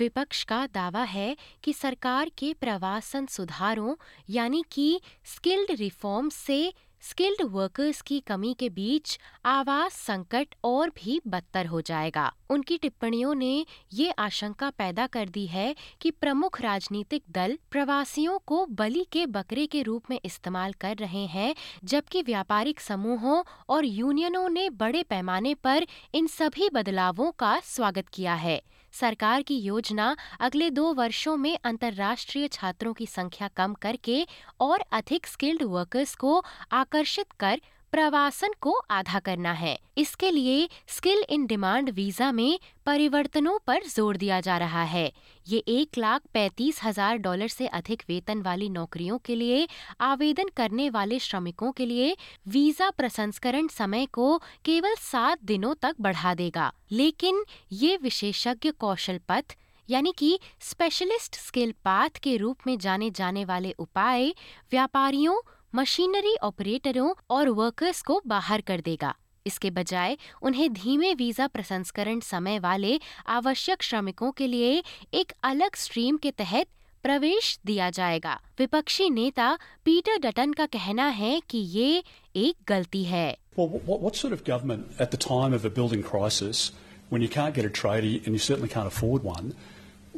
विपक्ष का दावा है कि सरकार के प्रवासन सुधारों, यानी कि स्किल्ड रिफॉर्म से स्किल्ड वर्कर्स की कमी के बीच आवास संकट और भी बदतर हो जाएगा। उनकी टिप्पणियों ने ये आशंका पैदा कर दी है कि प्रमुख राजनीतिक दल प्रवासियों को बलि के बकरे के रूप में इस्तेमाल कर रहे हैं, जबकि व्यापारिक समूहों और यूनियनों ने बड़े पैमाने पर इन सभी बदलावों का स्वागत किया है। सरकार की योजना अगले दो वर्षों में अंतर्राष्ट्रीय छात्रों की संख्या कम करके और अधिक स्किल्ड वर्कर्स को आकर्षित कर प्रवासन को आधा करना है। इसके लिए स्किल इन डिमांड वीज़ा में परिवर्तनों पर ज़ोर दिया जा रहा है। ये एक लाख पैंतीस हज़ार डॉलर से अधिक वेतन वाली नौकरियों के लिए, आवेदन करने वाले श्रमिकों के लिए वीज़ा प्रसंस्करण समय को केवल सात दिनों तक बढ़ा देगा। लेकिन ये विशेषज्ञ कौशल पथ, यानी कि स्पेशलिस्ट स्किल पाथ के रूप में जाने जाने वाले उपाय, व्यापारियों मशीनरी ऑपरेटरों और वर्कर्स को बाहर कर देगा। इसके बजाय उन्हें धीमे वीज़ा प्रसंस्करण समय वाले आवश्यक श्रमिकों के लिए एक अलग स्ट्रीम के तहत प्रवेश दिया जाएगा। विपक्षी नेता पीटर डटन का कहना है कि ये एक गलती है।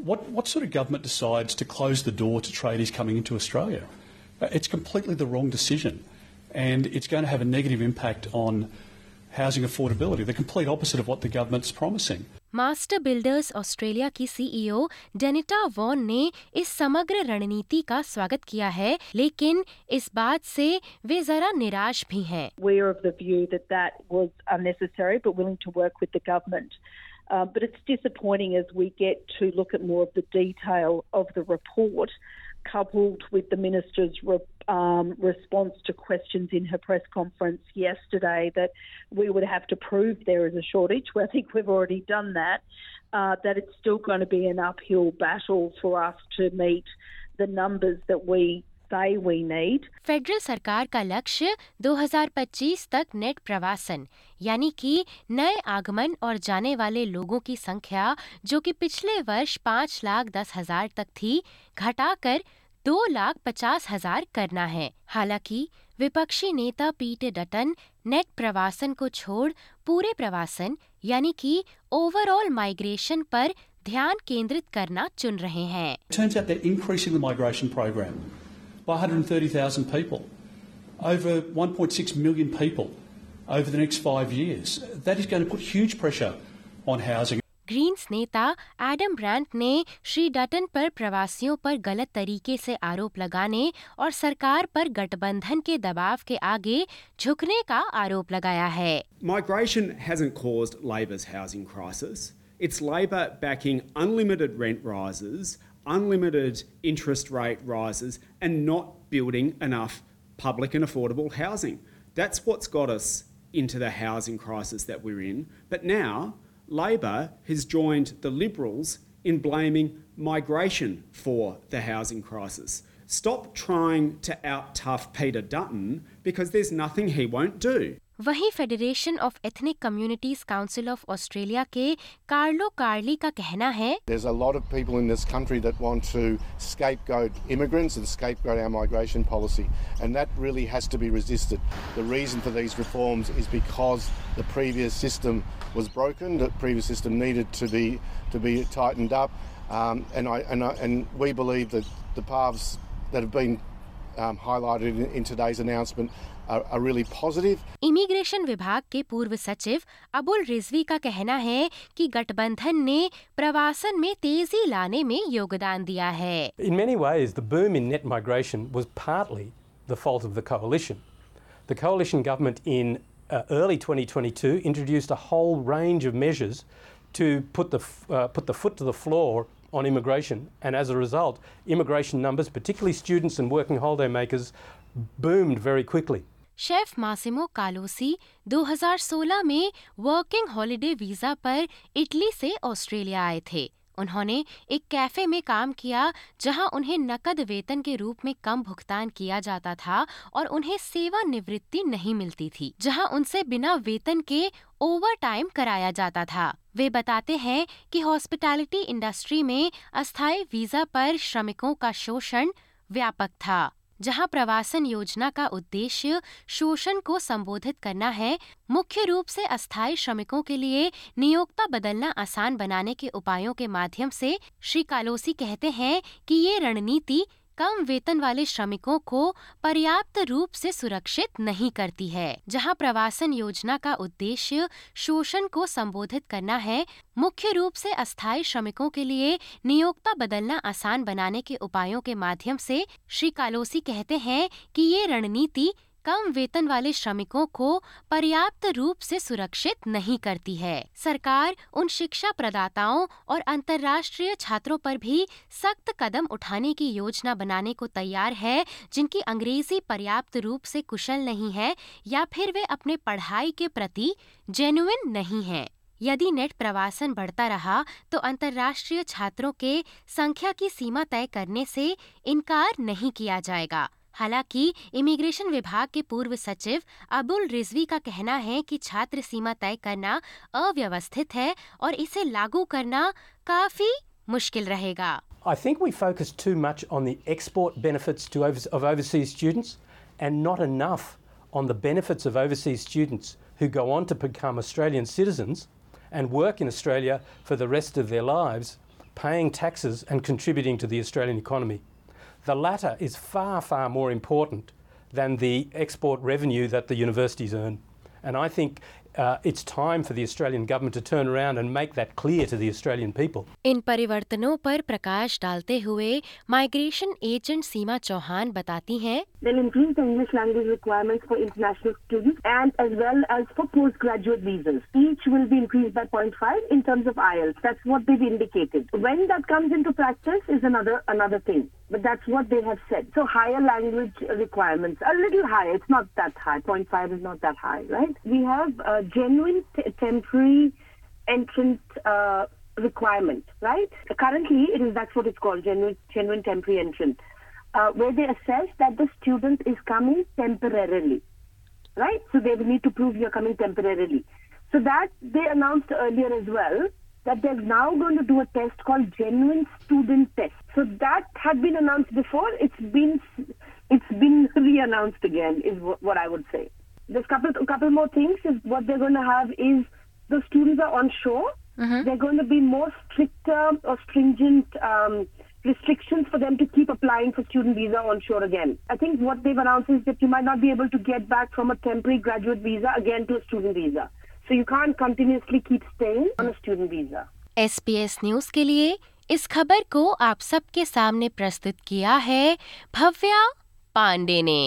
What, what sort of? Uh, It's completely the wrong decision, and it's going to have a negative impact on housing affordability, the complete opposite of what the government's promising. Master Builders Australia की CEO Denita Wawn ने इस समग्र रणनीति का स्वागत किया है लेकिन इस बात से वे जरा निराश भी हैं We're of the view that that was unnecessary, but willing to work with the government. Uh, but it's disappointing as we get to look at more of the detail of the report, coupled with the minister's re- um, response to questions in her press conference yesterday, that we would have to prove there is a shortage. Well, I think we've already done that. Uh, that it's still going to be an uphill battle for us to meet the numbers that we say we need. Federal सरकार का लक्ष्य 2025 तक net प्रवासन यानी कि नए आगमन और जाने वाले लोगों की संख्या जो कि पिछले वर्ष पाँच लाख दस हज़ार तक थी घटाकर दो लाख पचास हज़ार करना है। हालाँकि विपक्षी नेता पीटर डटन नेट प्रवासन को छोड़ पूरे प्रवासन यानी कि ओवरऑल माइग्रेशन पर ध्यान केंद्रित करना चुन रहे हैं। by 130,000 people, over 1.6 million people over the next five years. That is going to put huge pressure on housing. Greens नेता एडम ब्रांट ने श्री डटन पर प्रवासियों पर गलत तरीके से आरोप लगाने और सरकार पर गठबंधन के दबाव के आगे झुकने का आरोप लगाया है migration hasn't caused Labor's housing crisis It's Labor backing unlimited rent rises, unlimited interest rate rises, and not building enough public and affordable housing. That's what's got us into the housing crisis that we're in. But now, Labor has joined the Liberals in blaming migration for the housing crisis. Stop trying to out tough Peter Dutton because there's nothing he won't do. वहीं Federation of Ethnic Communities Council of Australia के Carlo कार्ली का कहना है There's a lot of people in this country that want to scapegoat immigrants and scapegoat our migration policy, and that really has to be resisted. The reason for these reforms is because the previous system was broken, the previous system needed to be to be tightened up, um, and I and I, and we believe that the paths that have been um, highlighted in, in today's announcement are, are really positive. Immigration विभाग के पूर्व सचिव अबुल रिजवी का कहना है कि गठबंधन ने प्रवासन में तेजी लाने में योगदान दिया है In many ways, the boom in net migration was partly the fault of the coalition. The coalition government in uh, early 2022 introduced a whole range of measures to put the, f- uh, put the foot to the floor on immigration, and as a result, immigration numbers, particularly students and working holidaymakers, boomed very quickly. Chef Massimo Calosi 2016 में working holiday visa पर Italy से Australia आए थे उन्होंने एक cafe में काम किया, जहाँ उन्हें नकद वेतन के रूप में कम भुगतान किया जाता था और उन्हें सेवानिवृत्ति नहीं मिलती थी, जहाँ उनसे बिना वेतन के ओवर टाइम कराया जाता था। वे बताते हैं कि हॉस्पिटैलिटी इंडस्ट्री में अस्थायी वीज़ा पर श्रमिकों का शोषण व्यापक था। जहाँ प्रवासन योजना का उद्देश्य शोषण को संबोधित करना है, मुख्य रूप से अस्थायी श्रमिकों के लिए नियोक्ता बदलना आसान बनाने के उपायों के माध्यम से श्री कालोसी कहते हैं कि ये रणनीति कम वेतन वाले श्रमिकों को पर्याप्त रूप से सुरक्षित नहीं करती है। जहाँ प्रवासन योजना का उद्देश्य शोषण को संबोधित करना है, मुख्य रूप से अस्थायी श्रमिकों के लिए नियोक्ता बदलना आसान बनाने के उपायों के माध्यम से श्री कालोसी कहते हैं कि ये रणनीति कम वेतन वाले श्रमिकों को पर्याप्त रूप से सुरक्षित नहीं करती है। सरकार उन शिक्षा प्रदाताओं और अंतर्राष्ट्रीय छात्रों पर भी सख्त कदम उठाने की योजना बनाने को तैयार है, जिनकी अंग्रेज़ी पर्याप्त रूप से कुशल नहीं है या फिर वे अपने पढ़ाई के प्रति जेन्युन नहीं है। यदि नेट प्रवासन बढ़ता रहा तो अंतर्राष्ट्रीय छात्रों के संख्या की सीमा तय करने से इनकार नहीं किया जाएगा। हालाँकि इमिग्रेशन विभाग के पूर्व सचिव अबुल रिजवी का कहना है कि छात्र सीमा तय करना अव्यवस्थित है और इसे लागू करना काफ़ी मुश्किल रहेगा I think we focus too much on the export benefits to over, of overseas students and not enough on the benefits of overseas students who go on to become Australian citizens and work in Australia for the rest of their lives, paying taxes and contributing to the Australian economy. The latter is far, far more important than the export revenue that the universities earn. And I think uh, it's time for the Australian government to turn around and make that clear to the Australian people. इन परिवर्तनों पर प्रकाश डालते हुए migration agent सीमा चौहान बताती हैं They'll increase the English language requirements for international students and as well as for postgraduate visas. Each will be increased by 0.5 in terms of IELTS. That's what they've indicated. When that comes into practice is another another thing. But that's what they have said. So higher language requirements, a little higher. It's not that high. 0.5 is not that high, right? We have a genuine t- temporary entrant uh, requirement, right? Currently, it is that's what it's called, genuine, genuine temporary entrant, uh, where they assess that the student is coming temporarily, right? So they will need to prove you're coming temporarily. So that they announced earlier as well that they're now going to do a test called genuine student test. So that had been announced before. It's been it's been re-announced again, is wh- what I would say. There's couple a couple more things. Is what they're going to have is the students are on shore. They're going to be more stricter or stringent um, restrictions for them to keep applying for student visa on shore again. I think what they've announced is that you might not be able to get back from a temporary graduate visa again to a student visa. So you can't continuously keep staying on a student visa. SBS news के लिए इस खबर को आप सबके सामने प्रस्तुत किया है भव्या पांडे ने